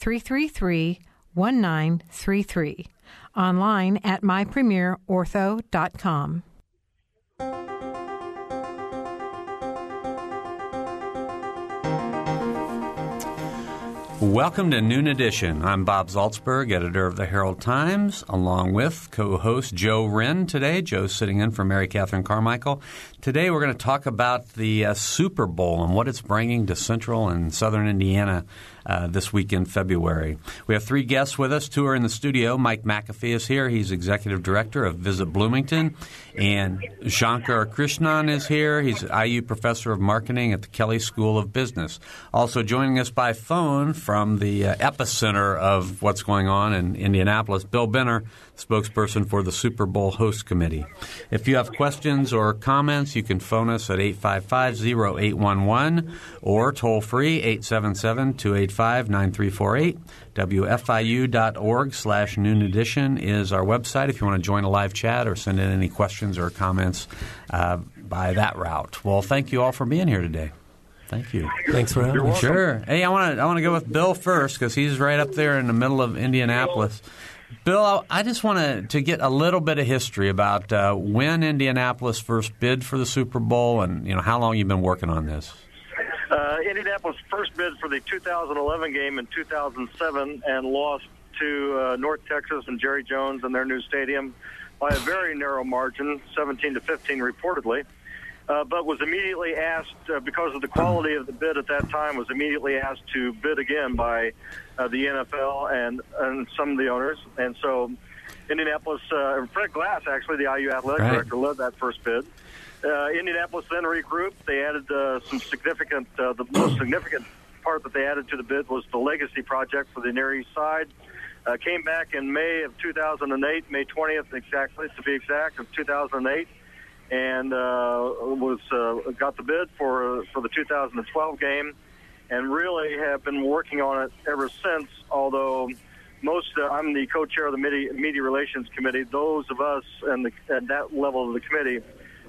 333 1933. Online at mypremierortho.com. Welcome to Noon Edition. I'm Bob Zaltsberg, editor of the Herald Times, along with co host Joe Wren today. Joe's sitting in for Mary Catherine Carmichael. Today we're going to talk about the uh, Super Bowl and what it's bringing to central and southern Indiana uh, this week in February. We have three guests with us. Two are in the studio. Mike McAfee is here. He's executive director of Visit Bloomington. And Shankar Krishnan is here. He's IU professor of marketing at the Kelley School of Business. Also joining us by phone from the uh, epicenter of what's going on in Indianapolis, Bill Benner, spokesperson for the Super Bowl host committee. If you have questions or comments, you can phone us at 855-0811 or toll free 877-285-9348. WFIU.org slash noon edition is our website if you want to join a live chat or send in any questions or comments uh, by that route. Well, thank you all for being here today. Thank you. Thanks for having me. Sure. Hey, I want to I want to go with Bill first because he's right up there in the middle of Indianapolis. Bill, I just want to get a little bit of history about uh, when Indianapolis first bid for the Super Bowl, and you know how long you've been working on this. Uh, Indianapolis first bid for the 2011 game in 2007 and lost to uh, North Texas and Jerry Jones in their new stadium by a very narrow margin, 17 to 15 reportedly uh, but was immediately asked uh, because of the quality of the bid at that time was immediately asked to bid again by uh, the NFL and and some of the owners, and so Indianapolis uh, Fred Glass actually the IU athletic Right. director led that first bid. Uh, Indianapolis then regrouped. They added uh, some significant. Uh, the most significant part that they added to the bid was the legacy project for the Near East Side. Uh, came back in May of 2008, May 20th exactly to be exact, of 2008 and uh, was uh, got the bid for for the 2012 game, and really have been working on it ever since. Although most, uh, I'm the co-chair of the media, media relations committee. Those of us and at that level of the committee,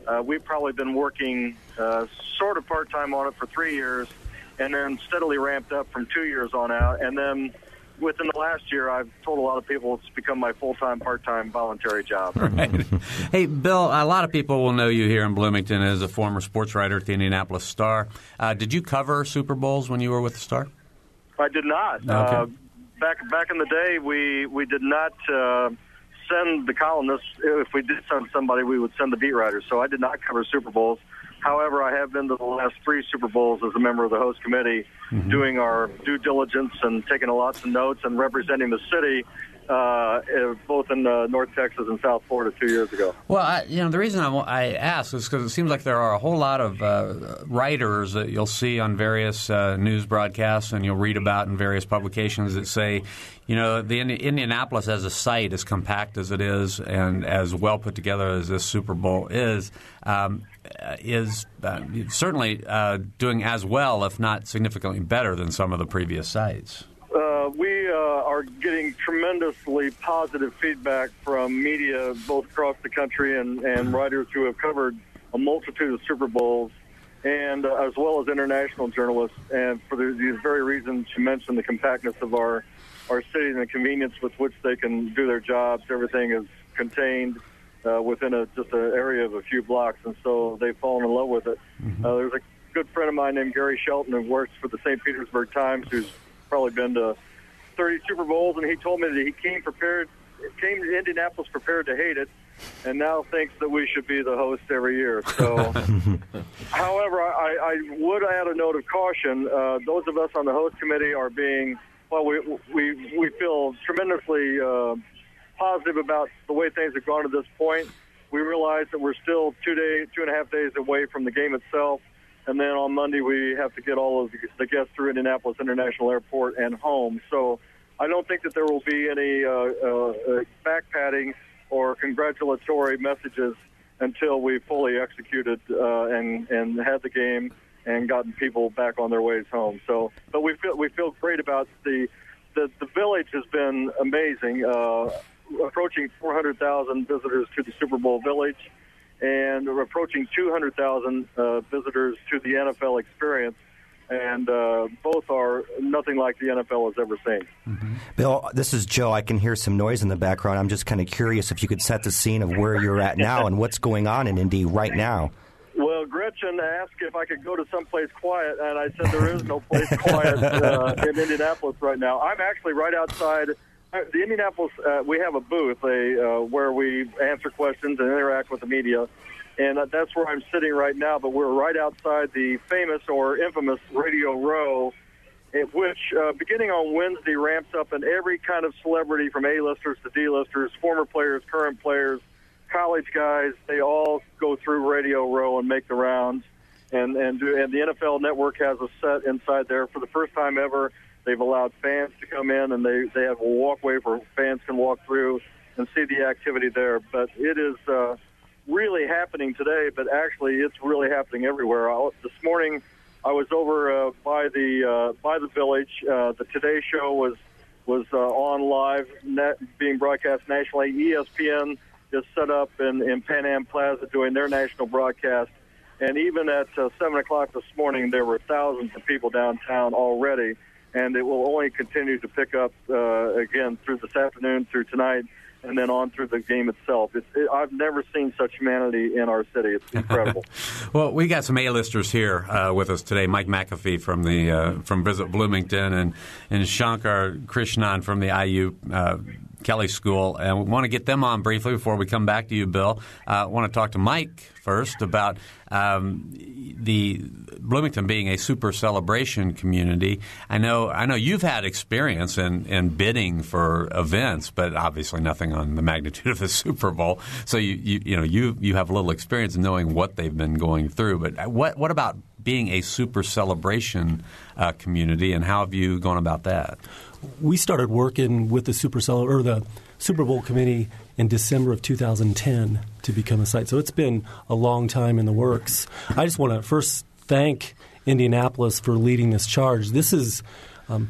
uh, we've probably been working uh, sort of part time on it for three years, and then steadily ramped up from two years on out, and then. Within the last year, I've told a lot of people it's become my full-time, part-time, voluntary job. Right. hey, Bill, a lot of people will know you here in Bloomington as a former sports writer at the Indianapolis Star. Uh, did you cover Super Bowls when you were with the Star? I did not. Okay. Uh, back back in the day, we we did not uh, send the columnists. If we did send somebody, we would send the beat writers. So I did not cover Super Bowls. However, I have been to the last three Super Bowls as a member of the host committee, mm-hmm. doing our due diligence and taking lots of notes and representing the city, uh, uh, both in uh, North Texas and South Florida two years ago. Well, I, you know, the reason I, I ask is because it seems like there are a whole lot of uh, writers that you'll see on various uh, news broadcasts and you'll read about in various publications that say, you know, the Indi- Indianapolis as a site, as compact as it is and as well put together as this Super Bowl is, um, uh, is certainly doing as well, if not significantly better, than some of the previous sites. We uh, are getting tremendously positive feedback from media both across the country and, and writers who have covered a multitude of Super Bowls, and uh, as well as international journalists. And for the, these very reasons you mentioned, the compactness of our our city and the convenience with which they can do their jobs, everything is contained uh, within a, just an area of a few blocks, and so they've fallen in love with it. Uh, there's a good friend of mine named Gary Shelton who works for the St. Petersburg Times, who's probably been to 30 Super Bowls, and he told me that he came prepared, came to Indianapolis prepared to hate it, and now thinks that we should be the host every year. So, however, I, I would add a note of caution. Uh, those of us on the host committee are being, well, we we we feel tremendously uh, positive about the way things have gone to this point. We realize that we're still two day, two and a half days away from the game itself, and then on Monday we have to get all of the guests through Indianapolis International Airport and home. So I don't think that there will be any uh, uh, back padding or congratulatory messages until we fully executed uh, and and had the game and gotten people back on their ways home. So, but we feel we feel great about the the, the village has been amazing. Uh, approaching 400,000 visitors to the Super Bowl village, and we're approaching 200,000 uh, visitors to the NFL experience and uh, both are nothing like the NFL has ever seen. Mm-hmm. Bill, this is Joe. I can hear some noise in the background. I'm just kind of curious if you could set the scene of where you're at now and what's going on in Indy right now. Well, Gretchen asked if I could go to someplace quiet, and I said there is no place quiet uh, in Indianapolis right now. I'm actually right outside the Indianapolis. Uh, we have a booth a, uh, where we answer questions and interact with the media and that's where I'm sitting right now. But we're right outside the famous or infamous Radio Row, which, uh, beginning on Wednesday, ramps up in every kind of celebrity from A-listers to D-listers, former players, current players, college guys. They all go through Radio Row and make the rounds. And and do, and the NFL Network has a set inside there for the first time ever. They've allowed fans to come in, and they they have a walkway where fans can walk through and see the activity there. But it is. Uh, really happening today, but actually it's really happening everywhere. I, this morning, I was over uh, by the uh, by the village. Uh, the Today Show was was uh, on live, net, being broadcast nationally. ESPN is set up in, in Pan Am Plaza doing their national broadcast. And even at uh, 7 o'clock this morning, there were thousands of people downtown already. And it will only continue to pick up uh, again through this afternoon, through tonight, and then on through the game itself. It's, it, I've never seen such humanity in our city. It's incredible. well, we got some A-listers here uh, with us today. Mike McAfee from the uh, from Visit Bloomington and and Shankar Krishnan from the IU. Uh, Kelley School, and we want to get them on briefly before we come back to you, Bill. Uh, I want to talk to Mike first about um, the Bloomington being a super celebration community. I know I know you've had experience in, in bidding for events, but obviously nothing on the magnitude of the Super Bowl. So you, you you know you you have a little experience in knowing what they've been going through. But what what about being a super celebration uh, community, and how have you gone about that? We started working with the Super Cel- or the Super Bowl committee in December of 2010 to become a site. So it's been a long time in the works. I just want to first thank Indianapolis for leading this charge. This is um,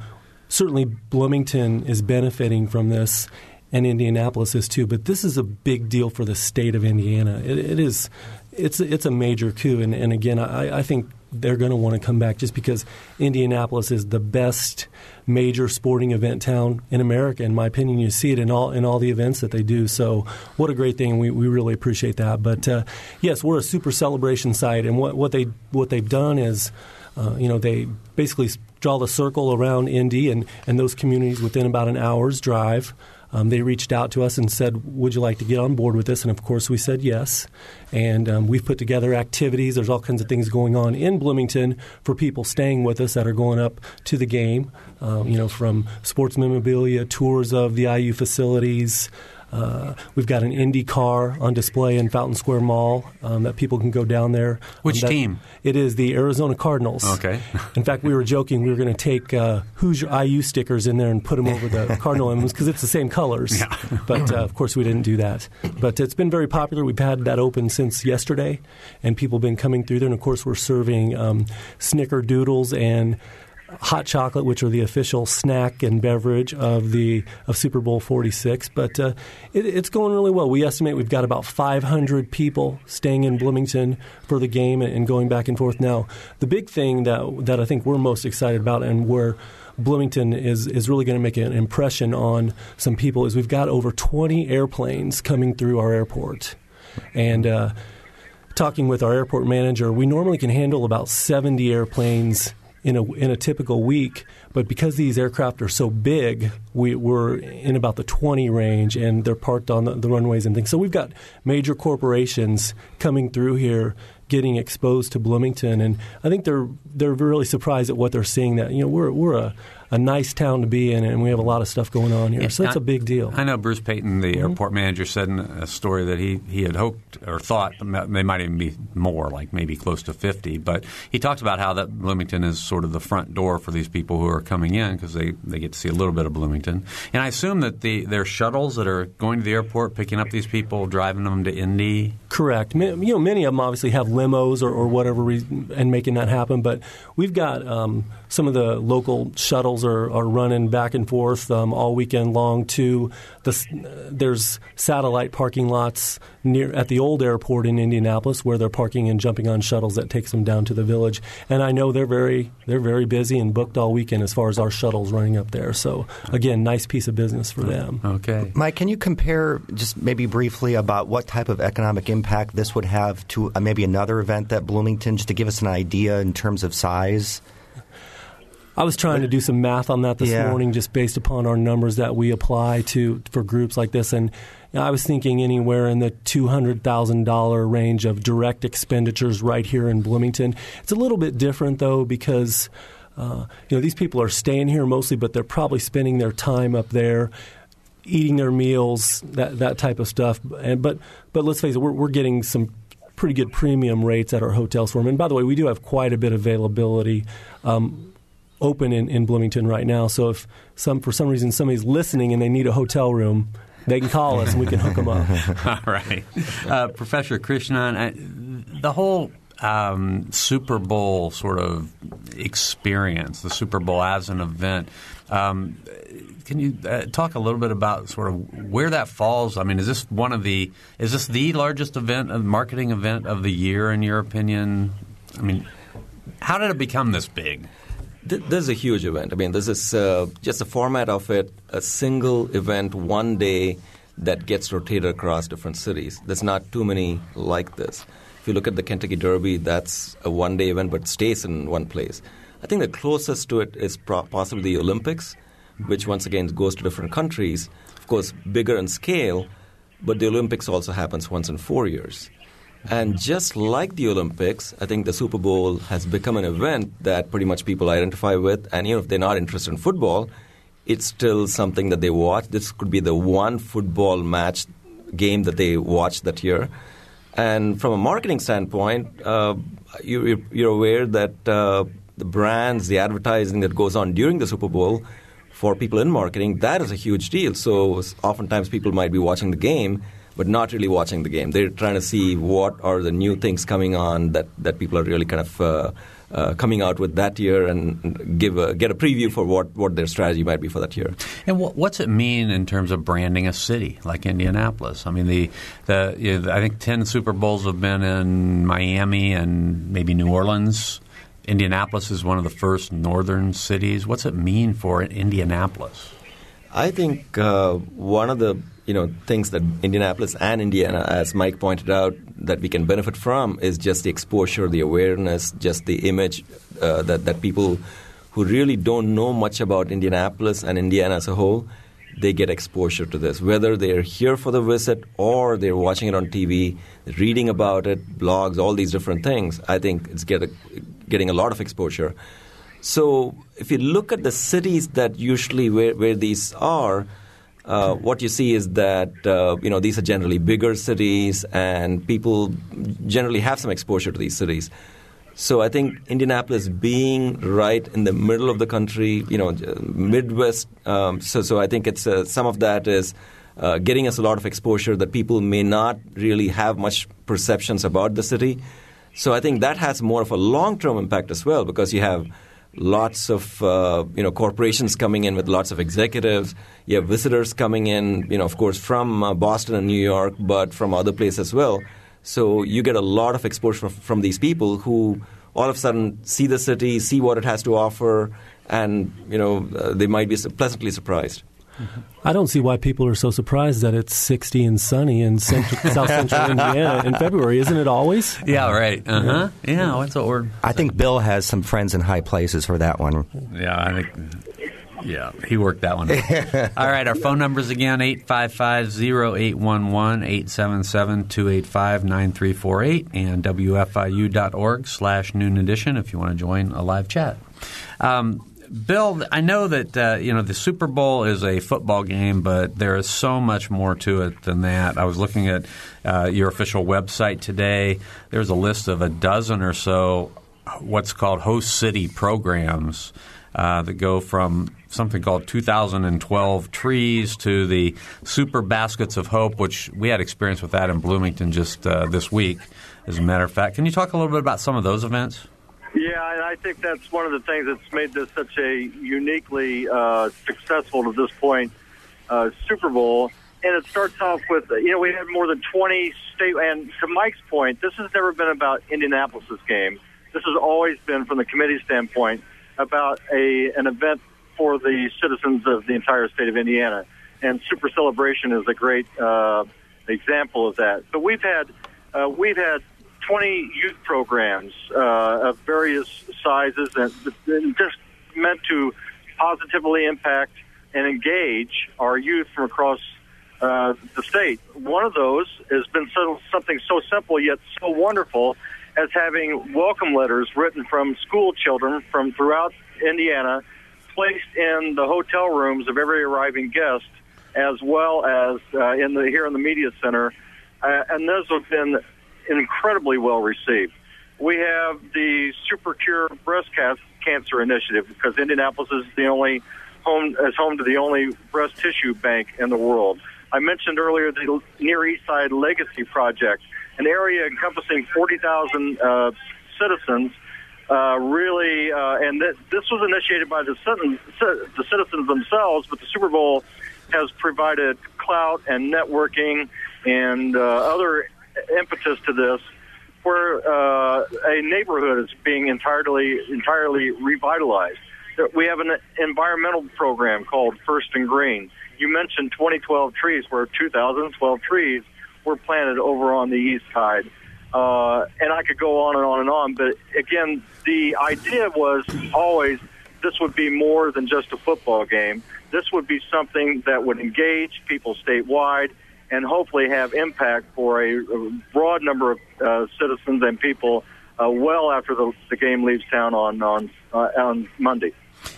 certainly Bloomington is benefiting from this, and Indianapolis is too. But this is a big deal for the state of Indiana. it, it is. It's it's a major coup, and, and again, I, I think they're going to want to come back just because Indianapolis is the best major sporting event town in America. In my opinion, you see it in all in all the events that they do. So, what a great thing! We, we really appreciate that. But uh, yes, we're a super celebration site, and what, what they what they've done is, uh, you know, they basically draw the circle around Indy and and those communities within about an hour's drive. Um, they reached out to us and said, "Would you like to get on board with this?" And of course, we said yes. And um, we've put together activities. There's all kinds of things going on in Bloomington for people staying with us that are going up to the game. Um, you know, from sports memorabilia, tours of the IU facilities. Uh, we've got an Indy car on display in Fountain Square Mall um, that people can go down there. Which um, that, team? It is the Arizona Cardinals. Okay. in fact, we were joking we were going to take uh, Hoosier IU stickers in there and put them over the Cardinal emblems because it's the same colors. Yeah. but uh, of course, we didn't do that. But it's been very popular. We've had that open since yesterday, and people have been coming through there. And of course, we're serving um, snickerdoodles and hot chocolate, which are the official snack and beverage of the of Super Bowl 46. But uh, it, it's going really well. We estimate we've got about 500 people staying in Bloomington for the game and going back and forth. Now, the big thing that that I think we're most excited about and where Bloomington is is really going to make an impression on some people is we've got over 20 airplanes coming through our airport, and. Uh, talking with our airport manager, we normally can handle about 70 airplanes in a in a typical week. But because these aircraft are so big, we, are in about the 20 range, and they're parked on the, the, runways and things. So we've got major corporations coming through here, getting exposed to Bloomington, and I think they're they're really surprised at what they're seeing. That you know we're we're a a nice town to be in, and we have a lot of stuff going on here. so it's I- a big deal. I know Bruce Payton, the airport manager, said in a story that he, he had hoped or thought they might even be more, like maybe close to 50. But he talked about how that Bloomington is sort of the front door for these people who are coming in because they, they get to see a little bit of Bloomington. And I assume that the there are shuttles that are going to the airport, picking up these people, driving them to Indy. Correct. You know, many of them obviously have limos or, or whatever, reason, and making that happen. But we've got um, some of the local shuttles are, are running back and forth um, all weekend long. To the there's satellite parking lots near at the old airport in Indianapolis where they're parking and jumping on shuttles that takes them down to the village. And I know they're very they're very busy and booked all weekend as far as our shuttles running up there. So again, nice piece of business for them. Okay. Mike, can you compare just maybe briefly about what type of economic impact this would have to uh, maybe another event that Bloomington, just to give us an idea in terms of size? I was trying to do some math on that this Yeah. morning, just based upon our numbers that we apply to for groups like this, and I was thinking anywhere in the two hundred thousand dollar range of direct expenditures right here in Bloomington. It's a little bit different though because uh, you know these people are staying here mostly, but they're probably spending their time up there. Eating their meals, that that type of stuff, and but but let's face it, we're, we're getting some pretty good premium rates at our hotels for them. And by the way, we do have quite a bit of availability um, open in, in Bloomington right now. So if some for some reason somebody's listening and they need a hotel room, they can call us and we can hook them up. All right. Uh, Professor Krishnan, I, the whole um, Super Bowl sort of experience, the Super Bowl as an event, um, can you uh, talk a little bit about sort of where that falls? I mean, is this one of the is this the largest event, uh, marketing event of the year in your opinion? I mean, how did it become this big? Th- This is a huge event. I mean, this is uh, just the format of it, a single event, one day that gets rotated across different cities. There's not too many like this. If you look at the Kentucky Derby, that's a one day event but stays in one place. I think the closest to it is pro- possibly the Olympics, which once again goes to different countries. Of course, bigger in scale, but the Olympics also happens once in four years. And just like the Olympics, I think the Super Bowl has become an event that pretty much people identify with. And know, if they're not interested in football, it's still something that they watch. This could be the one football match game that they watch that year. And from a marketing standpoint, uh, you, you're- you're aware that uh, the brands, the advertising that goes on during the Super Bowl for people in marketing, that is a huge deal. So oftentimes people might be watching the game, but not really watching the game. They're trying to see what are the new things coming on that, that people are really kind of uh, uh, coming out with that year and give a, get a preview for what, what their strategy might be for that year. And what, what's it mean in terms of branding a city like Indianapolis? I mean, the the you know, I think ten Super Bowls have been in Miami and maybe New Orleans. Indianapolis is one of the first northern cities. What's it mean for Indianapolis? I think uh, one of the you know things that Indianapolis and Indiana, as Mike pointed out, that we can benefit from is just the exposure, the awareness, just the image uh, that that people who really don't know much about Indianapolis and Indiana as a whole, they get exposure to this. Whether they're here for the visit or they're watching it on TV, reading about it, blogs, all these different things, I think it's get a, getting a lot of exposure. So if you look at the cities that usually where, where these are, uh, what you see is that uh, you know these are generally bigger cities, and people generally have some exposure to these cities. So I think Indianapolis being right in the middle of the country, you know, Midwest. Um, so so I think it's uh, some of that is. Uh, getting us a lot of exposure that people may not really have much perceptions about the city. So I think that has more of a long-term impact as well because you have lots of uh, you know corporations coming in with lots of executives. You have visitors coming in, you know, of course from uh, Boston and New York, but from other places as well. So you get a lot of exposure from, from these people who all of a sudden see the city, see what it has to offer, and you know uh, they might be pleasantly surprised. I don't see why people are so surprised that it's 60 and sunny in central, South Central Indiana in February. Isn't it always? Yeah, right. Uh huh. Yeah, what's what we're. I think Bill has some friends in high places for that one. Yeah, I think. Yeah, he worked that one. out. All right, our phone numbers again 855-0811-877-285-9348 and WFIU.org slash noon edition if you want to join a live chat. Um, Bill, I know that uh, you know the Super Bowl is a football game, but there is so much more to it than that. I was looking at uh, your official website today. There's a list of a dozen or so what's called host city programs uh, that go from something called 2012 Trees to the Super Baskets of Hope, which we had experience with that in Bloomington just uh, this week, as a matter of fact. Can you talk a little bit about some of those events? And I think that's one of the things that's made this such a uniquely uh, successful to this point uh, Super Bowl. And it starts off with, you know, we had more than 20 state, and to Mike's point, this has never been about Indianapolis's game. This has always been, from the committee standpoint, about a an event for the citizens of the entire state of Indiana. And Super Celebration is a great uh, example of that. So we've had uh, we've had 20 youth programs uh, of various sizes and just meant to positively impact and engage our youth from across uh, the state. One of those has been so, something so simple yet so wonderful as having welcome letters written from school children from throughout Indiana placed in the hotel rooms of every arriving guest as well as uh, in the here in the media center uh, and those have been incredibly well received. We have the Super Cure Breast Cancer Initiative because Indianapolis is the only home is home to the only breast tissue bank in the world. I mentioned earlier the Near East Side Legacy Project, an area encompassing 40,000 uh, citizens. Uh, really, uh, and th- this was initiated by the, citizens, the citizens themselves, but the Super Bowl has provided clout and networking and uh, other impetus to this, where uh, a neighborhood is being entirely entirely revitalized. We have an environmental program called First and Green. You mentioned 2012 trees, where 2012 trees were planted over on the east side. Uh, and I could go on and on and on, but again, the idea was always this would be more than just a football game. This would be something that would engage people statewide and hopefully have impact for a, broad number of uh, citizens and people uh, well after the, the game leaves town on on uh, on Monday.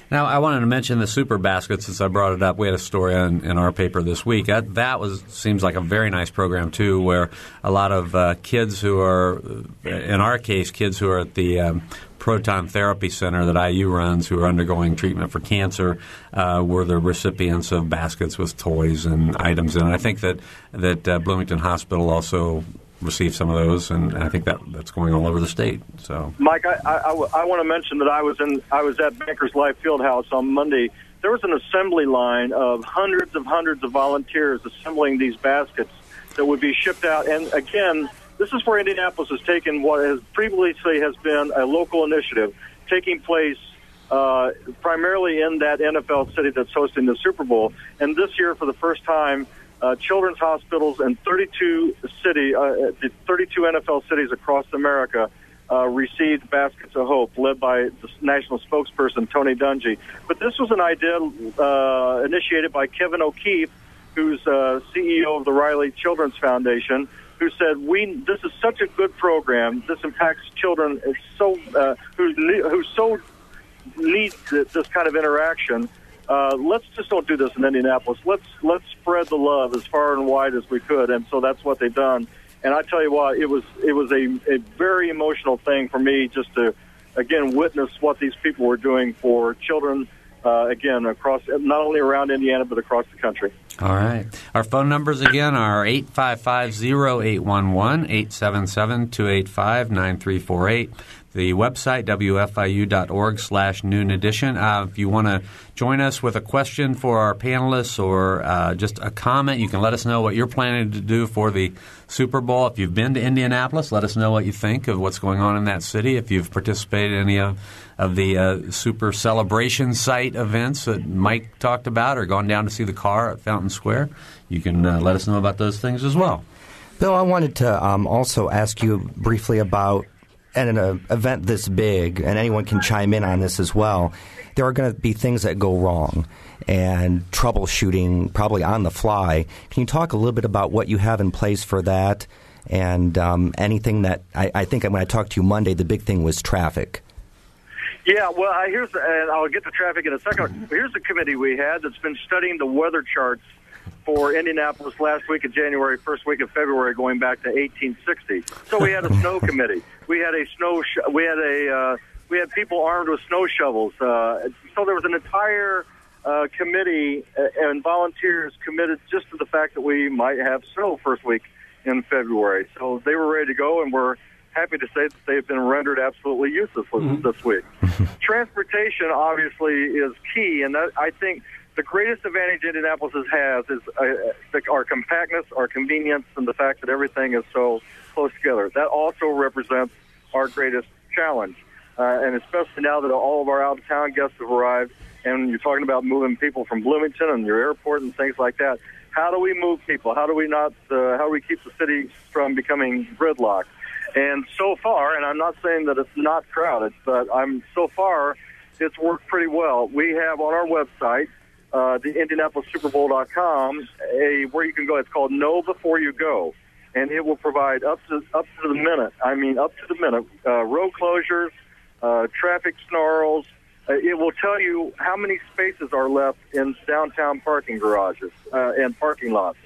Now, I wanted to mention the super basket since I brought it up. We had a story in, in our paper this week. That, that, was seems like a very nice program too, where a lot of uh, kids who are, in our case, kids who are at the um, proton therapy center that IU runs, who are undergoing treatment for cancer, uh, were the recipients of baskets with toys and items And. I think that that uh, Bloomington Hospital also received some of those, and I think that that's going all over the state. So, Mike, I, I, I want to mention that I was in I was at Bankers Life Fieldhouse on Monday. There was an assembly line of hundreds of hundreds of volunteers assembling these baskets that would be shipped out. And again, this is where Indianapolis has taken what has previously has been a local initiative taking place uh, primarily in that NFL city that's hosting the Super Bowl. And this year, for the first time, uh, children's hospitals in 32 city, uh, 32 NFL cities across America uh, received baskets of hope, led by the national spokesperson Tony Dungy. But this was an idea uh, initiated by Kevin O'Keefe, who's uh, CEO of the Riley Children's Foundation, who said, "We this is such a good program. This impacts children. It's so uh, who who so need this kind of interaction." uh, let's just don't do this in Indianapolis. Let's let's spread the love as far and wide as we could, and so that's what they've done. And I tell you what, it was it was a, a very emotional thing for me just to again witness what these people were doing for children. Uh, again, across not only around Indiana but across the country. All right. Our phone numbers again are 855 0811 877 285 9348 the website, wfiu.org slash noon edition. Uh, if you want to join us with a question for our panelists or uh, just a comment, you can let us know what you're planning to do for the Super Bowl. If you've been to Indianapolis, let us know what you think of what's going on in that city. If you've participated in any of, of the uh, Super Celebration site events that Mike talked about or gone down to see the car at Fountain Square, you can uh, let us know about those things as well. Bill, I wanted to um, also ask you briefly about at an uh, event this big, and anyone can chime in on this as well, there are going to be things that go wrong and troubleshooting probably on the fly. Can you talk a little bit about what you have in place for that and um, anything that I, I think when I talked to you Monday, the big thing was traffic? Yeah, well, I, here's and I'll get to traffic in a second. Here's the committee we had that's been studying the weather charts for Indianapolis last week of January, first week of February, going back to 1860. So we had a snow committee. We had a snow. Sh- we had a. Uh, we had people armed with snow shovels. Uh, so there was an entire uh, committee uh, and volunteers committed just to the fact that we might have snow first week in February. So they were ready to go, and we're happy to say that they've been rendered absolutely useless mm-hmm. this week. Transportation obviously is key, and that, I think the greatest advantage Indianapolis has is uh, our compactness, our convenience, and the fact that everything is so close together. That also represents our greatest challenge, uh, and especially now that all of our out-of-town guests have arrived, and you're talking about moving people from Bloomington and your airport and things like that. How do we move people? How do we not? Uh, how do we keep the city from becoming gridlocked? And so far, and I'm not saying that it's not crowded, but I'm so far it's worked pretty well. We have on our website, uh, the IndianapolisSuperBowl.com, a where you can go. It's called Know Before You Go, and it will provide up to up to the minute. I mean, up to the minute uh, road closures, uh, traffic snarls. Uh, it will tell you how many spaces are left in downtown parking garages uh, and parking lots.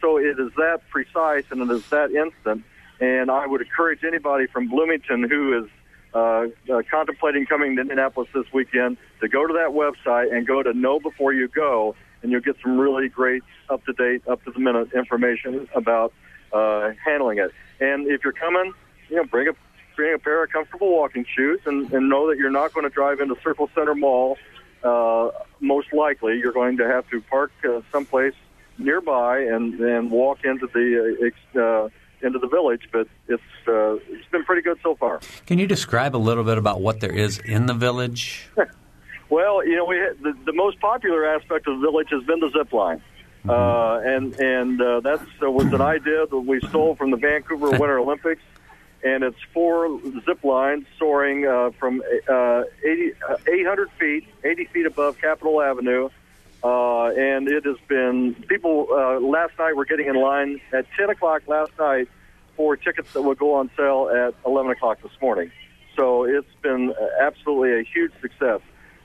So it is that precise and it is that instant and I would encourage anybody from Bloomington who is uh, uh, contemplating coming to Indianapolis this weekend to go to that website and go to Know Before You Go, and you'll get some really great, up to date, up to the minute information about uh, handling it. And if you're coming, you know, bring a bring a pair of comfortable walking shoes, and, and know that you're not going to drive into Circle Center Mall. Uh, most likely, you're going to have to park uh, someplace nearby and and walk into the uh, uh into the village, but it's uh, it's been pretty good so far. Can you describe a little bit about what there is in the village? well, you know, we the, the most popular aspect of the village has been the zip line. Mm-hmm. Uh, and and uh, that uh, was an idea that we stole from the Vancouver Winter Olympics, and it's four zip lines soaring uh, from uh, 80, uh, 800 feet, 80 feet above Capitol Avenue, uh, and it has been people. Uh, last night were getting in line at 10 o'clock last night for tickets that will go on sale at 11 o'clock this morning. So it's been absolutely a huge success.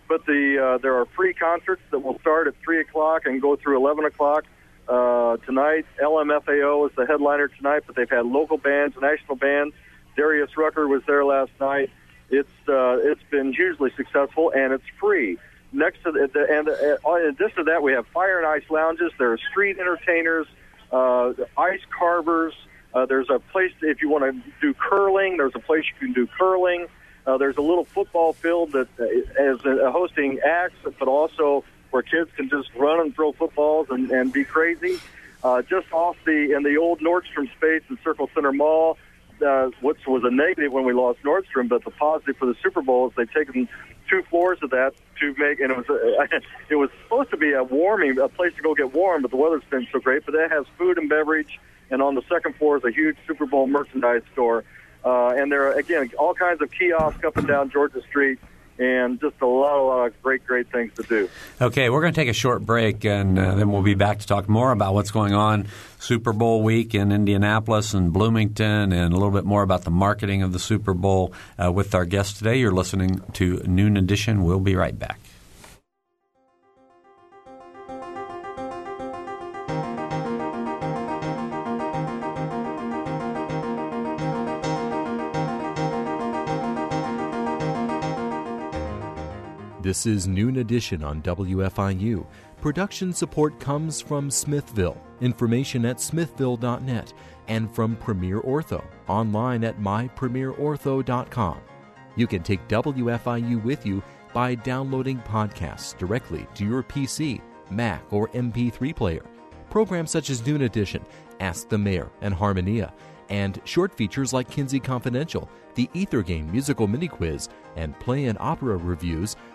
But the uh, there are free concerts that will start at 3 o'clock and go through 11 o'clock uh, tonight. LMFAO is the headliner tonight, but they've had local bands, national bands. Darius Rucker was there last night. It's uh, it's been hugely successful and it's free next to the, the and uh, in addition to that, we have fire and ice lounges. There are street entertainers, uh, ice carvers. Uh, there's a place if you want to do curling. There's a place you can do curling. Uh, there's a little football field that uh, is uh, hosting acts, but also where kids can just run and throw footballs and, and be crazy. Uh, just off the in the old Nordstrom space in Circle Center Mall, uh, which was a negative when we lost Nordstrom, but the positive for the Super Bowl is they've taken two floors of that to make, and it was a, it was supposed to be a warming, a place to go get warm, but the weather's been so great. But it has food and beverage, and on the second floor is a huge Super Bowl merchandise store, uh, and there are again all kinds of kiosks up and down Georgia Street and just a lot, a lot of great, great things to do. Okay, we're going to take a short break, and uh, then we'll be back to talk more about what's going on Super Bowl week in Indianapolis and Bloomington, and a little bit more about the marketing of the Super Bowl uh, with our guest today. You're listening to Noon Edition. We'll be right back. This is Noon Edition on WFIU. Production support comes from Smithville, information at smithville.net, and from Premier Ortho, online at mypremierortho.com. You can take WFIU with you by downloading podcasts directly to your PC, Mac, or MP3 player. Programs such as Noon Edition, Ask the Mayor, and Harmonia and short features like Kinsey Confidential, the Ether Game musical mini quiz, and play and opera reviews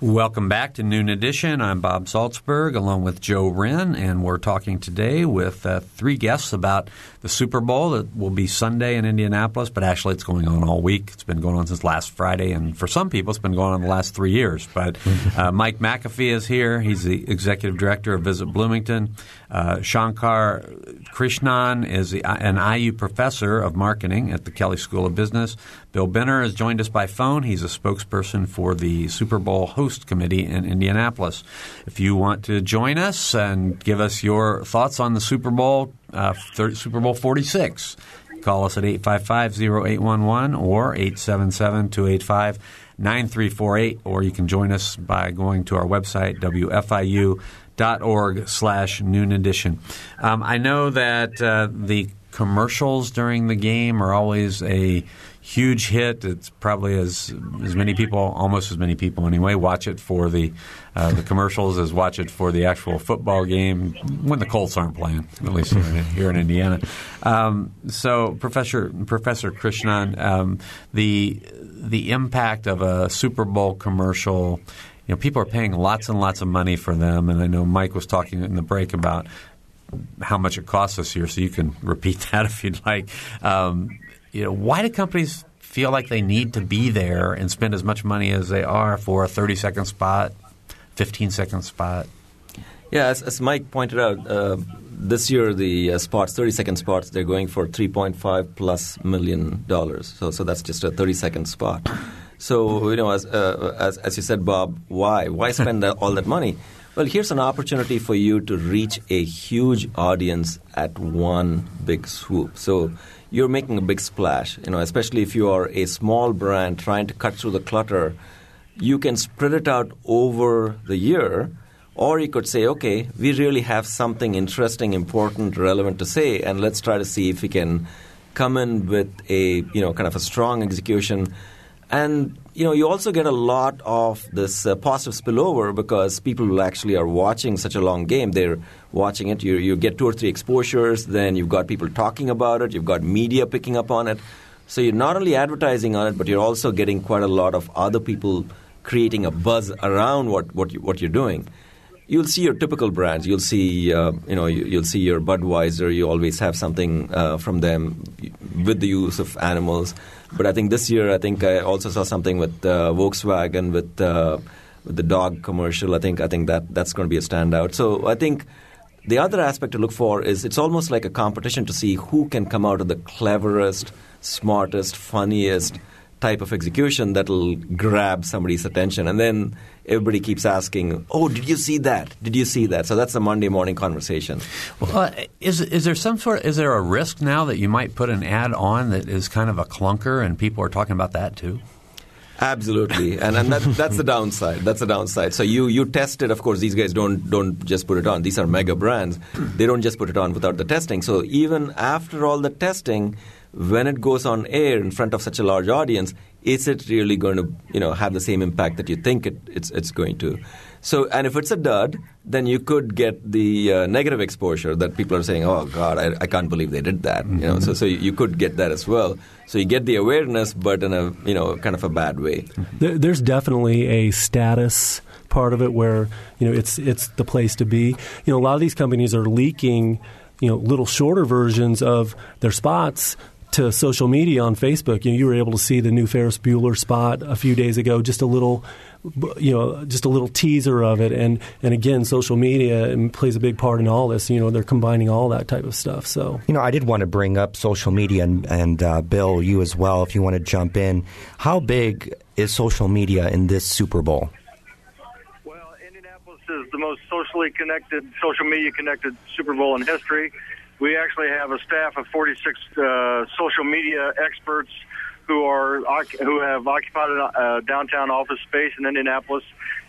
Welcome back to Noon Edition. I'm Bob Zaltsberg along with Joe Wren, and we're talking today with uh, three guests about the Super Bowl that will be Sunday in Indianapolis, but actually it's going on all week. It's been going on since last Friday, and for some people it's been going on the last three years. But uh, Mike McAfee is here. He's the executive director of Visit Bloomington. Uh, Shankar Krishnan is the, an IU professor of marketing at the Kelley School of Business. Bill Benner has joined us by phone. He's a spokesperson for the Super Bowl host committee in Indianapolis. If you want to join us and give us your thoughts on the Super Bowl, uh, Super Bowl 46, call us at 855-0811 or 877-285-9348, or you can join us by going to our website, wfiu.org slash noon edition. Um, I know that uh, the commercials during the game are always a huge hit. It's probably as as many people, almost as many people anyway, watch it for the uh, the commercials as watch it for the actual football game when the Colts aren't playing. At least here in Indiana. Um, so, Professor Professor Krishnan, um, the the impact of a Super Bowl commercial. You know, people are paying lots and lots of money for them, and I know Mike was talking in the break about how much it costs us here, so you can repeat that if you'd like. Um, you know, why do companies feel like they need to be there and spend as much money as they are for a 30 second spot, 15 second spot? Yeah, as, as Mike pointed out, uh, this year the uh, spots, 30 second spots, they're going for 3.5 plus million dollars. So, so that's just a 30 second spot. So, you know, as, uh, as, as you said, Bob, why? Why spend that, all that money? Well, here's an opportunity for you to reach a huge audience at one big swoop. So, you're making a big splash. You know, especially if you are a small brand trying to cut through the clutter, you can spread it out over the year. Or you could say, okay, we really have something interesting, important, relevant to say, and let's try to see if we can come in with a you know kind of a strong execution and you know, you also get a lot of this uh, positive spillover because people who actually are watching such a long game, they're watching it. You, you get two or three exposures, then you've got people talking about it, you've got media picking up on it. So you're not only advertising on it, but you're also getting quite a lot of other people creating a buzz around what, what, you, what you're doing. You'll see your typical brands. You'll see, uh, you know, you, will see your Budweiser. You always have something uh, from them with the use of animals. But I think this year, I think I also saw something with uh, Volkswagen with uh, with the dog commercial. I think I think that that's going to be a standout. So I think the other aspect to look for is it's almost like a competition to see who can come out of the cleverest, smartest, funniest type of execution that'll grab somebody's attention. And then everybody keeps asking, "Oh, did you see that? Did you see that?" So that's the Monday morning conversation. Well, uh, is is there some sort? Of, is there a risk now that you might put an ad on that is kind of a clunker, and people are talking about that too? Absolutely, and and that, that's the downside. That's the downside. So you you test it. Of course, these guys don't don't just put it on. These are mega brands. They don't just put it on without the testing. So even after all the testing, when it goes on air in front of such a large audience, is it really going to you know have the same impact that you think it, it's it's going to? So, and if it's a dud, then you could get the uh, negative exposure that people are saying, "Oh God, I, I can't believe they did that." Mm-hmm. You know, so so you could get that as well. So you get the awareness, but in a you know kind of a bad way. There's definitely a status part of it where you know it's it's the place to be. You know, a lot of these companies are leaking you know little shorter versions of their spots to social media on Facebook. You know, you were able to see the new Ferris Bueller spot a few days ago. Just a little, you know, just a little teaser of it. And and again, social media plays a big part in all this. You know, they're combining all that type of stuff. So you know, I did want to bring up social media and, and uh, Bill, you as well, if you want to jump in. How big is social media in this Super Bowl? Well, Indianapolis is the most socially connected, social media connected Super Bowl in history. We actually have a staff of 46 uh, social media experts who are who have occupied a uh, downtown office space in Indianapolis,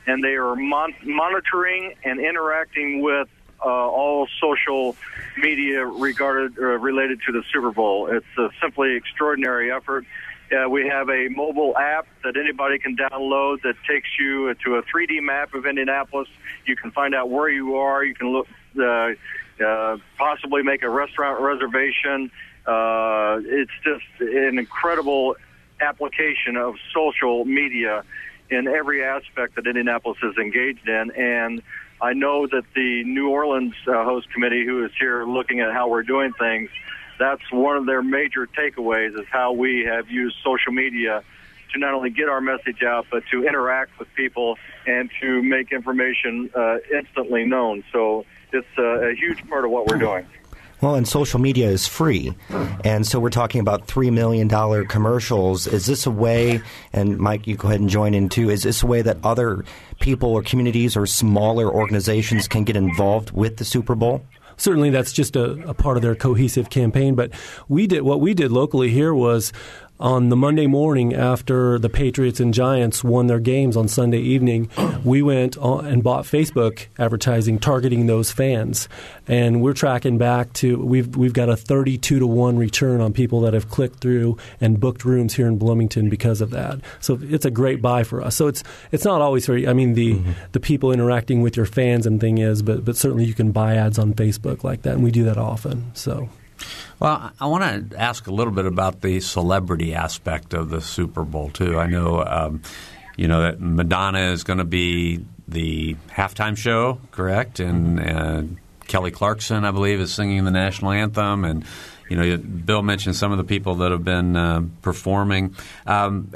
and they are mon- monitoring and interacting with uh, all social media regarded uh, related to the Super Bowl. It's a simply extraordinary effort. Uh, we have a mobile app that anybody can download that takes you to a 3D map of Indianapolis. You can find out where you are. You can look. Uh, uh, possibly make a restaurant reservation. Uh, it's just an incredible application of social media in every aspect that Indianapolis is engaged in. And I know that the New Orleans uh, host committee, who is here looking at how we're doing things, that's one of their major takeaways is how we have used social media to not only get our message out, but to interact with people and to make information uh, instantly known. So it's uh, a huge part of what we're doing. Well, and social media is free. And so we're talking about $3 million commercials. Is this a way, and Mike, you go ahead and join in too, is this a way that other people or communities or smaller organizations can get involved with the Super Bowl? certainly that's just a, a, part of their cohesive campaign. But we did what we did locally here was on the Monday morning after the Patriots and Giants won their games on Sunday evening, we went and bought Facebook advertising targeting those fans, and we're tracking back to we've we've got a thirty-two to one return on people that have clicked through and booked rooms here in Bloomington because of that. So it's a great buy for us. So it's it's not always very. I mean the mm-hmm. the people interacting with your fans and thing is, but but certainly you can buy ads on Facebook like that, and we do that often. So. Well, I want to ask a little bit about the celebrity aspect of the Super Bowl too. I know, um, you know, that Madonna is going to be the halftime show, correct? And uh, Kelly Clarkson, I believe, is singing the national anthem, and you know, Bill mentioned some of the people that have been uh, performing. Um,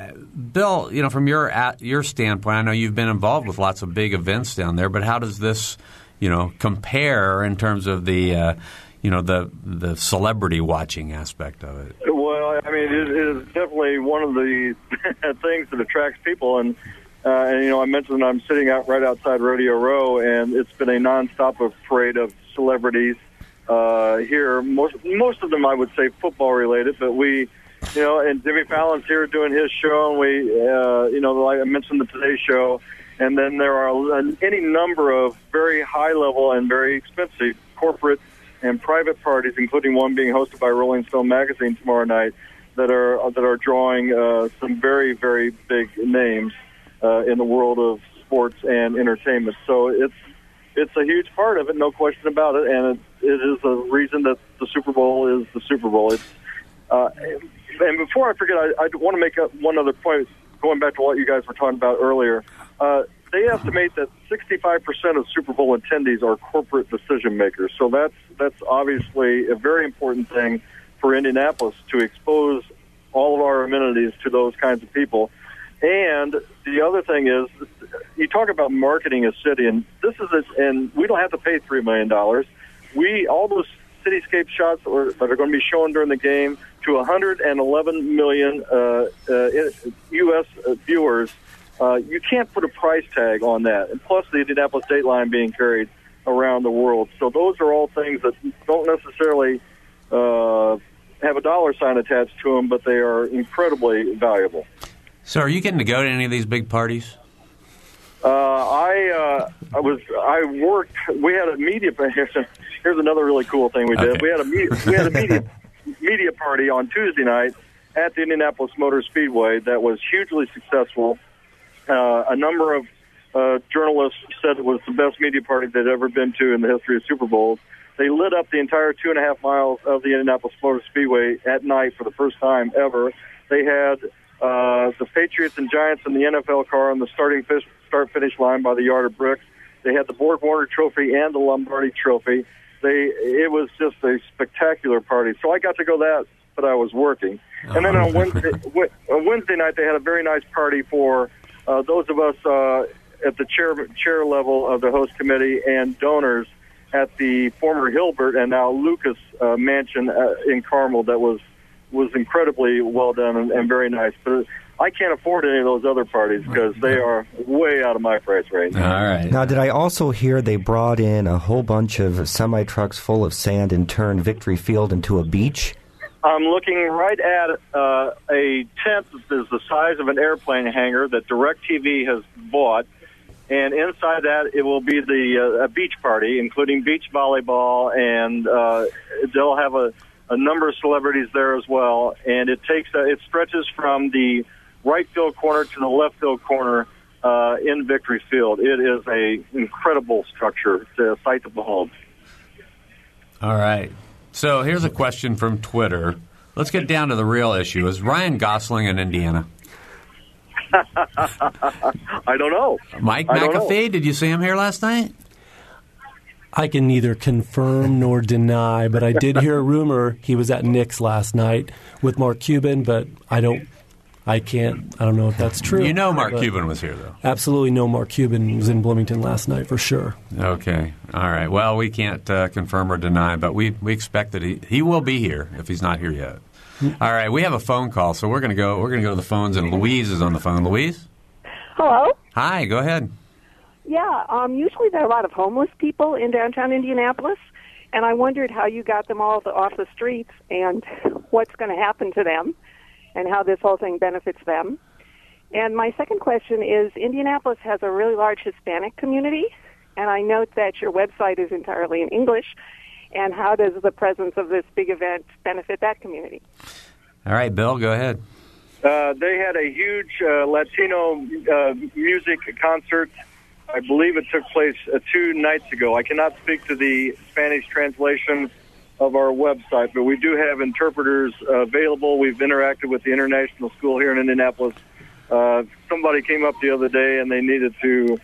Bill, you know, from your your standpoint, I know you've been involved with lots of big events down there, but how does this, you know, compare in terms of the uh, you know the the celebrity watching aspect of it. Well, I mean, it is definitely one of the things that attracts people, and uh, and you know, I mentioned I'm sitting out right outside Radio Row, and it's been a nonstop of parade of celebrities uh, here. Most most of them, I would say, football related, but we. You know, and Jimmy Fallon's here doing his show, and we, uh, you know, like I mentioned the Today Show, and then there are any number of very high level and very expensive corporate and private parties, including one being hosted by Rolling Stone magazine tomorrow night, that are that are drawing uh, some very very big names uh, in the world of sports and entertainment. So it's it's a huge part of it, no question about it, and it, it is a reason that the Super Bowl is the Super Bowl. It's uh, and before I forget, I, I want to make up one other point, going back to what you guys were talking about earlier. Uh, they estimate that 65% of Super Bowl attendees are corporate decision makers. So that's that's obviously a very important thing for Indianapolis to expose all of our amenities to those kinds of people. And the other thing is, you talk about marketing a city, and this is a, and we don't have to pay three million dollars. We all those cityscape shots are, that are going to be shown during the game to 111 million uh, uh, U.S. viewers uh, you can't put a price tag on that. And plus, the Indianapolis date line being carried around the world. So those are all things that don't necessarily uh, have a dollar sign attached to them, but they are incredibly valuable. So, are you getting to go to any of these big parties? Uh, I uh, I was I worked. We had a media. Here's, here's another really cool thing we did. Okay. We had a media, we had a media media party on Tuesday night at the Indianapolis Motor Speedway that was hugely successful. Uh, a number of uh, journalists said it was the best media party they'd ever been to in the history of Super Bowls. They lit up the entire two and a half miles of the Indianapolis Motor Speedway at night for the first time ever. They had uh, the Patriots and Giants in the NFL car on the starting fish, start finish line by the yard of bricks. They had the Borg Warner Trophy and the Lombardi Trophy. They it was just a spectacular party. So I got to go that, but I was working. And then on Wednesday, on Wednesday night, they had a very nice party for uh, those of us uh, at the chair chair level of the host committee and donors at the former Hilbert and now Lucas uh, mansion uh, in Carmel that was was incredibly well done and, and very nice. But I can't afford any of those other parties because they are way out of my price range. All right. Now, did I also hear they brought in a whole bunch of semi trucks full of sand and turned Victory Field into a beach? I'm looking right at uh, a tent that is the size of an airplane hangar that DirecTV has bought, and inside that it will be the uh, a beach party, including beach volleyball, and uh, they'll have a, a number of celebrities there as well. And it takes uh, it stretches from the right field corner to the left field corner uh, in Victory Field. It is a incredible structure to sight to behold. All right. So here's a question from Twitter. Let's get down to the real issue. Is Ryan Gosling in Indiana? I don't know. Mike I don't know. McAfee, did you see him here last night? I can neither confirm nor deny, but I did hear a rumor he was at Nick's last night with Mark Cuban, but I don't, I can't, I don't know if that's true. You know Mark Cuban was here, though. Absolutely no Mark Cuban was in Bloomington last night for sure. Okay. All right. Well, we can't uh, confirm or deny, but we, we expect that he, he will be here if he's not here yet. All right. We have a phone call, so we're going to go. We're going to go to the phones, and Louise is on the phone. Louise, Hello. hi. Go ahead. Yeah. Um, usually there are a lot of homeless people in downtown Indianapolis, and I wondered how you got them all off the streets and what's going to happen to them, and how this whole thing benefits them. And my second question is: Indianapolis has a really large Hispanic community, and I note that your website is entirely in English. And how does the presence of this big event benefit that community? All right, Bill. Go ahead. Uh, they had a huge uh, Latino uh, music concert. I believe it took place uh, two nights ago. I cannot speak to the Spanish translation of our website, but we do have interpreters uh, available. We've interacted with the international school here in Indianapolis. Uh, somebody came up the other day and they needed to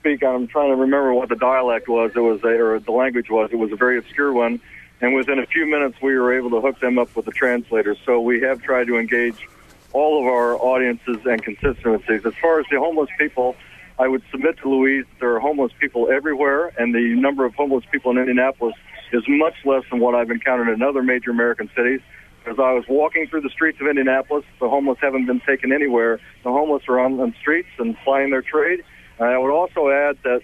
speak. I'm trying to remember what the dialect was. It was a, or the language was. It was a very obscure one. And within a few minutes, we were able to hook them up with a translator. So we have tried to engage all of our audiences and constituencies. As far as the homeless people, I would submit to Louise that there are homeless people everywhere, and the number of homeless people in Indianapolis is much less than what I've encountered in other major American cities. As I was walking through the streets of Indianapolis, the homeless haven't been taken anywhere. The homeless are on the streets and plying their trade. And I would also add that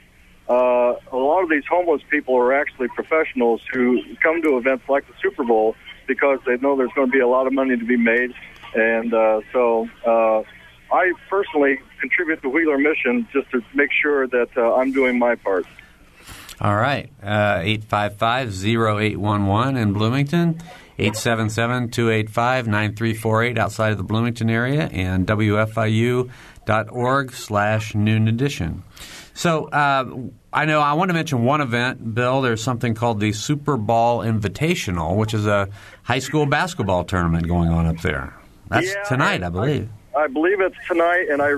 uh, a lot of these homeless people are actually professionals who come to events like the Super Bowl because they know there's going to be a lot of money to be made. And uh, so uh, I personally contribute to Wheeler Mission just to make sure that uh, I'm doing my part. All right. Uh, 855-0811 in Bloomington, 877-285-9348 outside of the Bloomington area, and WFIU.org slash noon edition. So uh, I know I want to mention one event, Bill. There's something called the Super Ball Invitational, which is a high school basketball tournament going on up there. That's Yeah, tonight, I, believe. I believe it's tonight, and I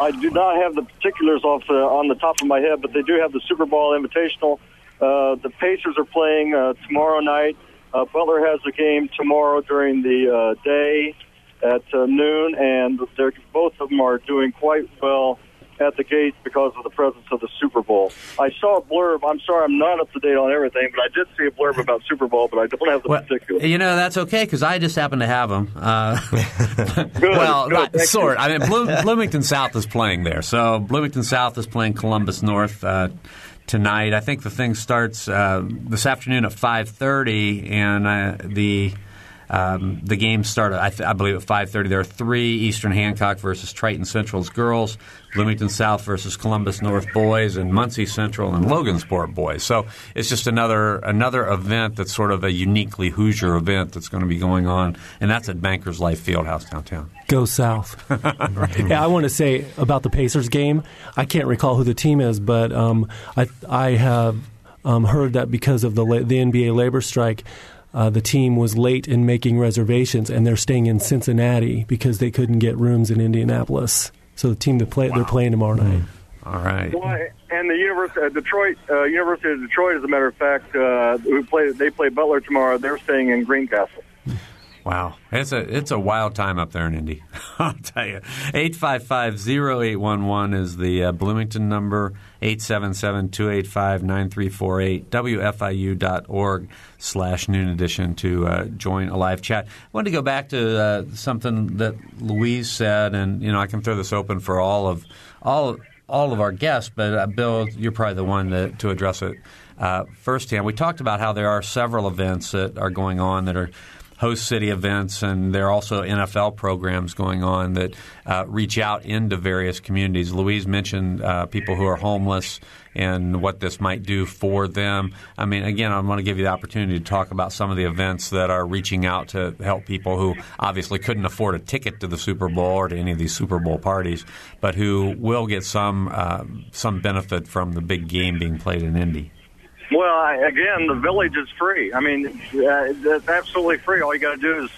I do not have the particulars off the, on the top of my head, but they do have the Super Bowl Invitational. Uh, the Pacers are playing uh, tomorrow night. Uh, Butler has a game tomorrow during the uh, day at uh, noon, and they're, both of them are doing quite well at the gate because of the presence of the Super Bowl. I saw a blurb. I'm sorry, I'm not up to date on everything, but I did see a blurb about Super Bowl, but I don't have the Well, particulars. you know that's okay because I just happen to have them. Uh, Good, well, good, not sort. I mean, Bloom, Bloomington South is playing there, so Bloomington South is playing Columbus North uh, tonight. I think the thing starts uh, this afternoon at five thirty, and uh, the. Um, the game started, I, th- I believe, at 5:30. There are three: Eastern Hancock versus Triton Central's girls, Bloomington South versus Columbus North boys, and Muncie Central and Logansport boys. So it's just another another event that's sort of a uniquely Hoosier event that's going to be going on, and that's at Bankers Life Fieldhouse downtown. Go South. yeah, I want to say about the Pacers game. I can't recall who the team is, but um, I I have um, heard that because of the la- the NBA labor strike. Uh, the team was late in making reservations, and they're staying in Cincinnati because they couldn't get rooms in Indianapolis. So the team that play they're playing tomorrow night. All right. Well, and the University uh, Detroit, uh, University of Detroit, as a matter of fact, uh, who play they play Butler tomorrow. They're staying in Greencastle. Wow, it's a it's a wild time up there in Indy. I'll tell you. 855-0811 is the uh, Bloomington number. 877-285-9348. WFIU.org slash noon edition to uh, join a live chat. I wanted to go back to uh, something that Louise said, and you know I can throw this open for all of all all of our guests, but uh, Bill, you're probably the one to, to address it uh, firsthand. We talked about how there are several events that are going on that are host city events, and there are also NFL programs going on that uh, reach out into various communities. Louise mentioned uh, people who are homeless and what this might do for them. I mean, again, I want to give you the opportunity to talk about some of the events that are reaching out to help people who obviously couldn't afford a ticket to the Super Bowl or to any of these Super Bowl parties, but who will get some uh, some benefit from the big game being played in Indy. Well, I, again, the village is free. I mean, uh, that's absolutely free. All you got to do is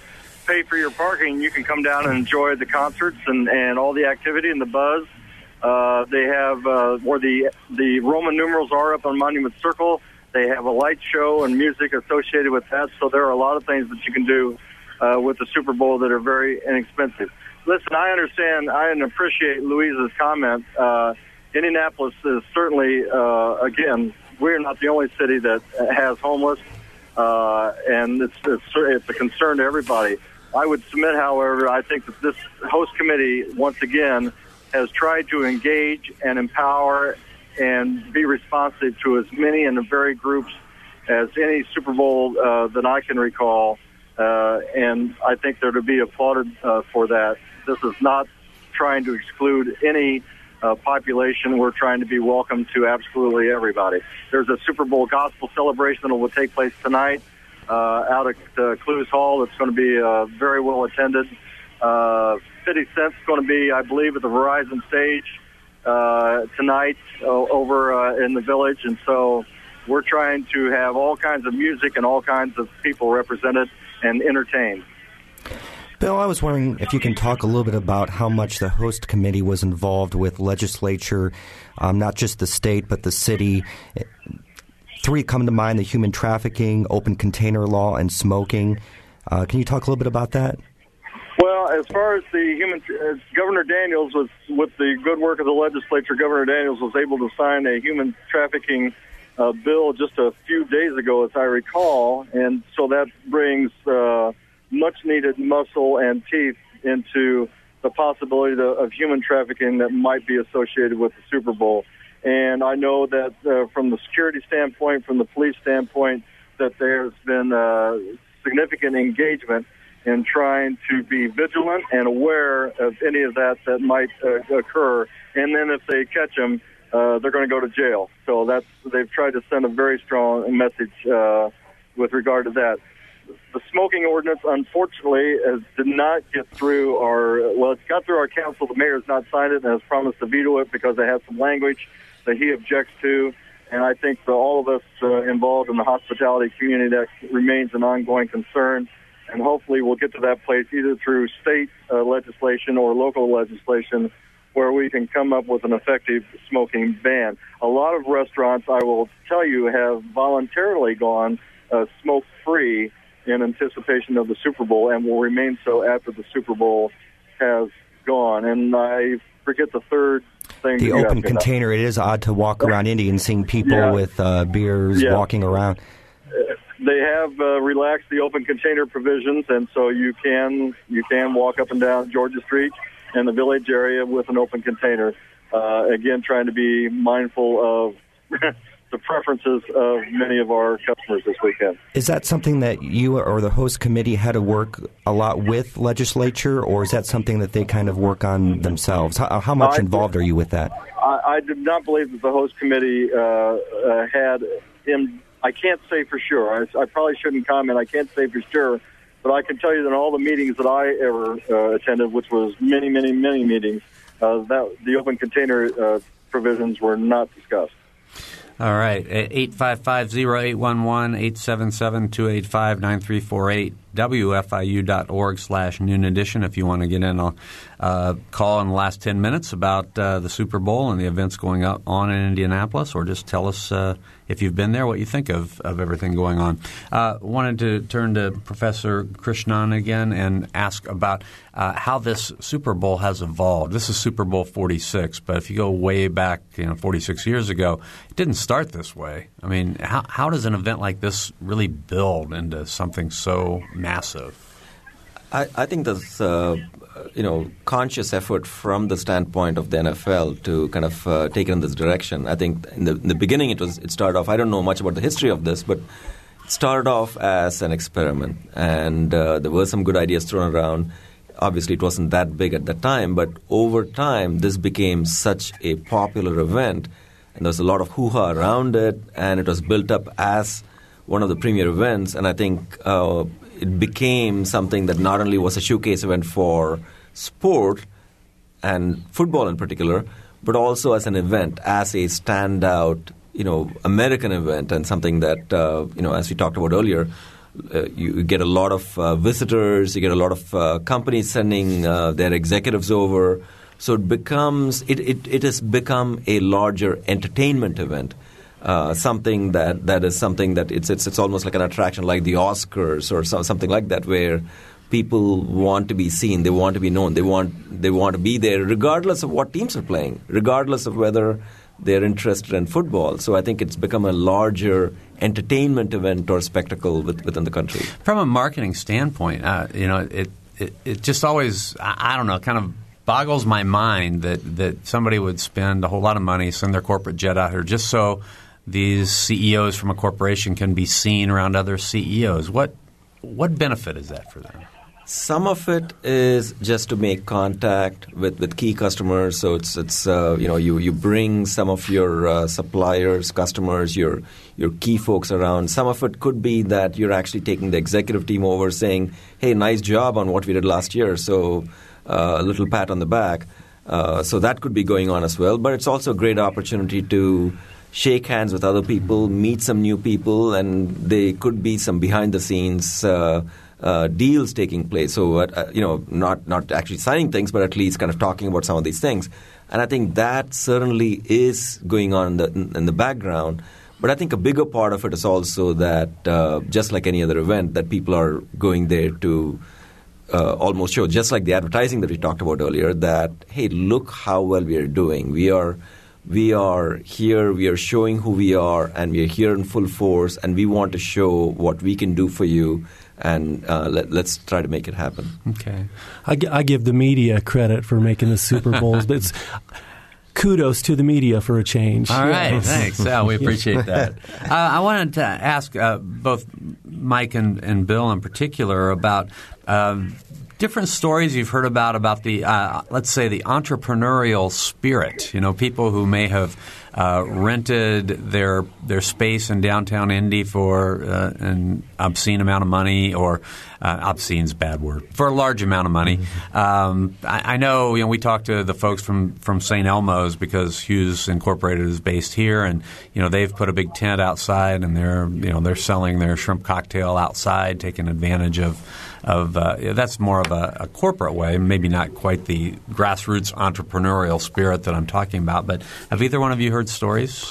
pay for your parking, you can come down and enjoy the concerts and, and all the activity and the buzz. Uh, they have uh, where the the Roman numerals are up on Monument Circle. They have a light show and music associated with that. So there are a lot of things that you can do uh, with the Super Bowl that are very inexpensive. Listen, I understand, I appreciate Louise's comment. Uh, Indianapolis is certainly, uh, again, we're not the only city that has homeless, uh, and it's, it's it's a concern to everybody. I would submit, however, I think that this host committee once again has tried to engage and empower and be responsive to as many and the very groups as any Super Bowl uh, that I can recall. Uh, and I think they're to be applauded uh, for that. This is not trying to exclude any uh, population. We're trying to be welcome to absolutely everybody. There's a Super Bowl gospel celebration that will take place tonight uh, out at uh, Clowes Hall. It's going to be uh, very well attended. Uh, 50 Cent's going to be, I believe, at the Verizon stage uh, tonight uh, over uh, in the village, and so we're trying to have all kinds of music and all kinds of people represented and entertained. Bill, I was wondering if you can talk a little bit about how much the host committee was involved with legislature, um, not just the state, but the city. Three come to mind the human trafficking, open container law, and smoking. Uh, can you talk a little bit about that? Well, as far as the human, uh, Governor Daniels was, with the good work of the legislature, Governor Daniels was able to sign a human trafficking uh, bill just a few days ago, as I recall, and so that brings uh, much needed muscle and teeth into the possibility of, human trafficking that might be associated with the Super Bowl. And I know that uh, from the security standpoint, from the police standpoint, that there's been uh, significant engagement in trying to be vigilant and aware of any of that that might uh, occur. And then if they catch them, uh, they're going to go to jail. So that's they've tried to send a very strong message uh, with regard to that the smoking ordinance, unfortunately, has, did not get through our, well, it's got through our council. The mayor has not signed it and has promised to veto it because they have some language that he objects to. And I think for all of us uh, involved in the hospitality community, that remains an ongoing concern. And hopefully we'll get to that place either through state uh, legislation or local legislation where we can come up with an effective smoking ban. A lot of restaurants, I will tell you, have voluntarily gone uh, smoke free in anticipation of the Super Bowl and will remain so after the Super Bowl has gone. And I forget the third thing. The open container. It is odd to walk around Indy and seeing people yeah. with uh, beers yeah. walking around. They have uh, relaxed the open container provisions, and so you can you can walk up and down Georgia Street in the village area with an open container. Uh, again, trying to be mindful of the preferences of many of our customers this weekend. Is that something that you or the host committee had to work a lot with legislature, or is that something that they kind of work on themselves? How, how much I, involved are you with that? I, I did not believe that the host committee uh, uh, had him. I can't say for sure. I, I probably shouldn't comment. I can't say for sure. But I can tell you that in all the meetings that I ever uh, attended, which was many, many, many meetings, uh, that the open container uh, provisions were not discussed. All right. 855 0811 877 285 9348 wfiu.org slash noon edition if you want to get in. I'll uh, call in the last 10 minutes about uh, the Super Bowl and the events going on in Indianapolis, or just tell us uh, if you've been there, what you think of, of everything going on. Uh, wanted to turn to Professor Krishnan again and ask about uh, how this Super Bowl has evolved. This is Super Bowl 46, but if you go way back, you know, 46 years ago, it didn't start this way. I mean, how, how does an event like this really build into something so massive? I, I think there's uh, you know conscious effort from the standpoint of the NFL to kind of uh, take it in this direction. I think in the, in the beginning it was it started off. I don't know much about the history of this, but it started off as an experiment, and uh, there were some good ideas thrown around. Obviously, it wasn't that big at the time, but over time, this became such a popular event, and there was a lot of hoo ha around it, and it was built up as one of the premier events. And I think uh, it became something that not only was a showcase event for sport and football in particular, but also as an event, as a standout, you know, American event, and something that uh, you know, as we talked about earlier, uh, you get a lot of uh, visitors, you get a lot of uh, companies sending uh, their executives over. So it becomes it, it, it has become a larger entertainment event. Uh, something that, that is something that it's, it's it's almost like an attraction like the Oscars or so, something like that where people want to be seen, they want to be known, they want they want to be there regardless of what teams are playing, regardless of whether they're interested in football. So I think it's become a larger entertainment event or spectacle with, within the country. From a marketing standpoint, uh, you know, it, it, it just always, I, I don't know, kind of boggles my mind that, that somebody would spend a whole lot of money, send their corporate jet out here just so these CEOs from a corporation can be seen around other CEOs. What what benefit is that for them? Some of it is just to make contact with, with key customers. So it's it's uh, you know you, you bring some of your uh, suppliers, customers, your your key folks around. Some of it could be that you're actually taking the executive team over, saying, "Hey, nice job on what we did last year." So uh, a little pat on the back. Uh, so that could be going on as well. But it's also a great opportunity to shake hands with other people, meet some new people, and they could be some behind the scenes. Uh, uh, deals taking place. So, uh, you know, not not actually signing things, but at least kind of talking about some of these things. And I think that certainly is going on in the, in the background. But I think a bigger part of it is also that, uh, just like any other event, that people are going there to uh, almost show, just like the advertising that we talked about earlier, that hey, look how well we are doing. We are we are here, we are showing who we are, and we are here in full force, and we want to show what we can do for you and uh, let, us try to make it happen. Okay, I, I, give the media credit for making the Super Bowls, but it's kudos to the media for a change. All right, yes. thanks. Yeah, we appreciate that. Uh, I wanted to ask uh, both Mike and, and, Bill in particular about. Um, different stories you've heard about about the uh, let's say the entrepreneurial spirit. You know, people who may have uh, rented their their space in downtown Indy for uh, an obscene amount of money, or uh, obscene's bad word for a large amount of money. Mm-hmm. Um, I, I, know you know we talked to the folks from from St. Elmo's because Huse Incorporated is based here, and you know they've put a big tent outside, and they're you know they're selling their shrimp cocktail outside, taking advantage of of uh, that's more of a, a, corporate way, maybe not quite the grassroots entrepreneurial spirit that I'm talking about. But have either one of you heard stories?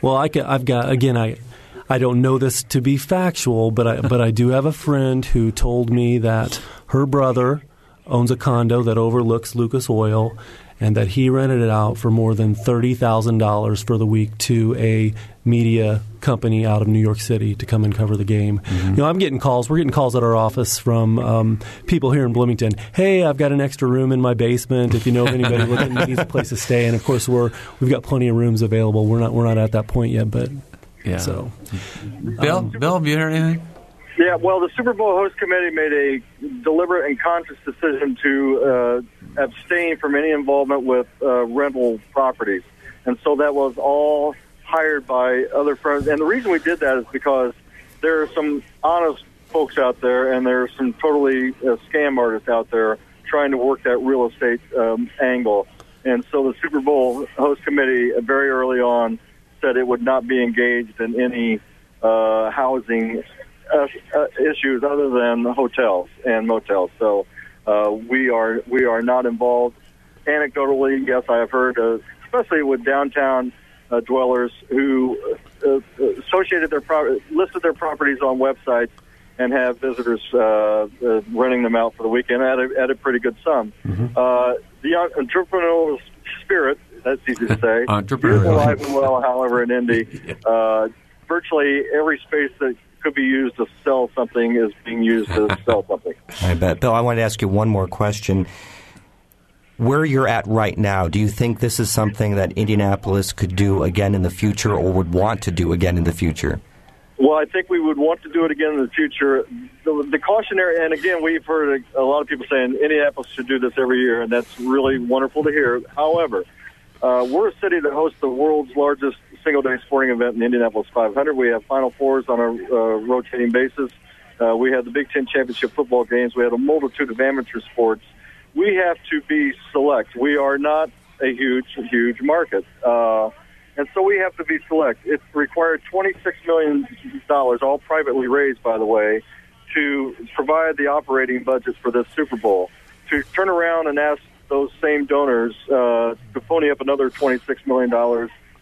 Well, I have got again. I I don't know this to be factual, but I, but I do have a friend who told me that her brother owns a condo that overlooks Lucas Oil, and that he rented it out for more than $30,000 for the week to a media company out of New York City to come and cover the game. Mm-hmm. You know, I'm getting calls. We're getting calls at our office from um, people here in Bloomington. Hey, I've got an extra room in my basement. If you know of anybody looking needs a place to stay, and of course, we're we've got plenty of rooms available. We're not we're not at that point yet, but yeah. So, Bill, um, Bill, have you heard anything? Yeah, well, the Super Bowl host committee made a deliberate and conscious decision to uh, abstain from any involvement with uh, rental properties, and so that was all hired by other friends. And the reason we did that is because there are some honest folks out there, and there are some totally uh, scam artists out there trying to work that real estate um, angle. And so the Super Bowl host committee, uh, very early on, said it would not be engaged in any uh, housing uh, uh, issues other than hotels and motels. So uh, we are we are not involved. Anecdotally, yes, I have heard, uh, especially with downtown uh, dwellers who uh, uh, associated their pro- listed their properties on websites and have visitors uh, uh, renting them out for the weekend at a, at a pretty good sum. Mm-hmm. Uh, the entrepreneurial spirit, that's easy to say, entrepreneurial. alive and well, however, in Indy. Uh, virtually every space that could be used to sell something is being used to sell something. I bet. Bill, I want to ask you one more question. Where you're at right now, do you think this is something that Indianapolis could do again in the future or would want to do again in the future? Well, I think we would want to do it again in the future. The, the cautionary, and again, we've heard a, a lot of people saying Indianapolis should do this every year, and that's really wonderful to hear. However, uh, we're a city that hosts the world's largest single day sporting event in Indianapolis 500. We have Final Fours on a uh, rotating basis. Uh, we have the Big Ten championship football games. We have a multitude of amateur sports. We have to be select. We are not a huge, huge market. Uh, And so we have to be select. It required $26 million, all privately raised, by the way, to provide the operating budget for this Super Bowl. To turn around and ask those same donors uh, to pony up another $26 million,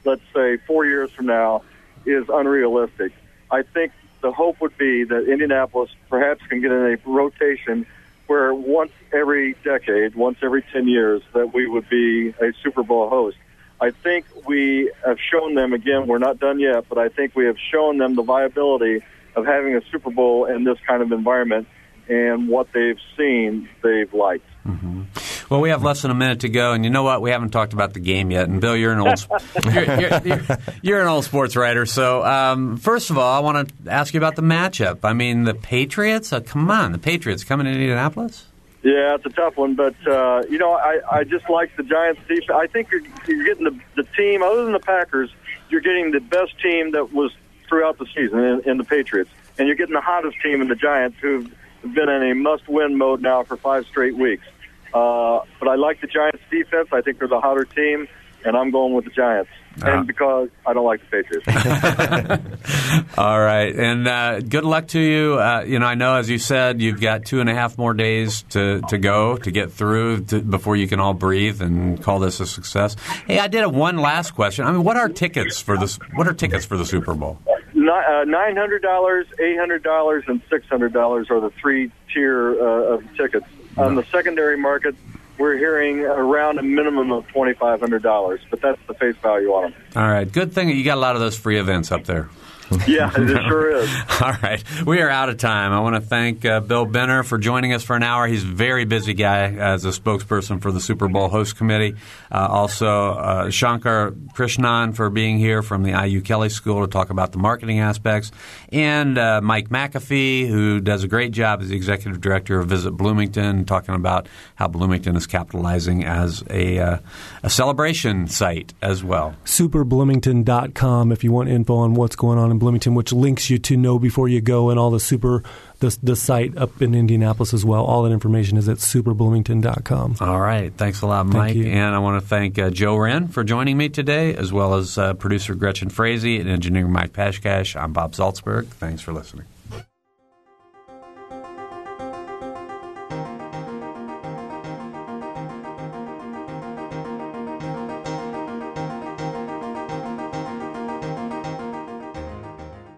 let's say four years from now, is unrealistic. I think the hope would be that Indianapolis perhaps can get in a rotation where once every decade, once every 10 years, that we would be a Super Bowl host. I think we have shown them, again, we're not done yet, but I think we have shown them the viability of having a Super Bowl in this kind of environment, and what they've seen, they've liked. Mm-hmm. Well, we have less than a minute to go, and you know what? We haven't talked about the game yet. And Bill, you're an old you're, you're, you're, you're, an old sports writer. So, um, first of all, I want to ask you about the matchup. I mean, the Patriots. Uh, come on, the Patriots coming to Indianapolis. Yeah, it's a tough one, but uh, you know, I, I just like the Giants' defense. I think you're, you're getting the, the team, other than the Packers, you're getting the best team that was throughout the season in, in the Patriots, and you're getting the hottest team in the Giants, who've been in a must-win mode now for five straight weeks. Uh, but I like the Giants' defense. I think they're the hotter team, and I'm going with the Giants. Uh-huh. And because I don't like the Patriots. All right, and uh, good luck to you. Uh, you know, I know as you said, you've got two and a half more days to, to go to get through to, before you can all breathe and call this a success. Hey, I did a one last question. I mean, what are tickets for this? What are tickets for the Super Bowl? Uh, nine hundred dollars, eight hundred dollars, and six hundred dollars are the three tier uh, of tickets. On the secondary market, we're hearing around a minimum of twenty five hundred dollars, but that's the face value on them. All right, good thing you got a lot of those free events up there. yeah, it sure is. All right. We are out of time. I want to thank uh, Bill Benner for joining us for an hour. He's a very busy guy as a spokesperson for the Super Bowl host committee. Uh, also, uh, Shankar Krishnan for being here from the IU Kelley School to talk about the marketing aspects. And uh, Mike McAfee, who does a great job as the executive director of Visit Bloomington, talking about how Bloomington is capitalizing as a, uh, a celebration site as well. SuperBloomington.com if you want info on what's going on in Bloomington, which links you to know before you go and all the super the, the site up in Indianapolis as well. All that information is at superbloomington.com. All right. Thanks a lot, Mike. And I want to thank uh, Joe Wren for joining me today, as well as uh, producer Gretchen Frazee and engineer Mike Pashkash. I'm Bob Zaltsberg. Thanks for listening.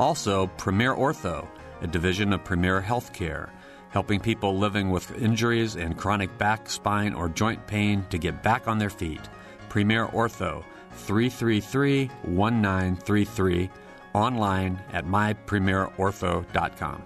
Also, Premier Ortho, a division of Premier Healthcare, helping people living with injuries and chronic back, spine, or joint pain to get back on their feet. Premier Ortho, 333 1933, online at mypremierortho.com.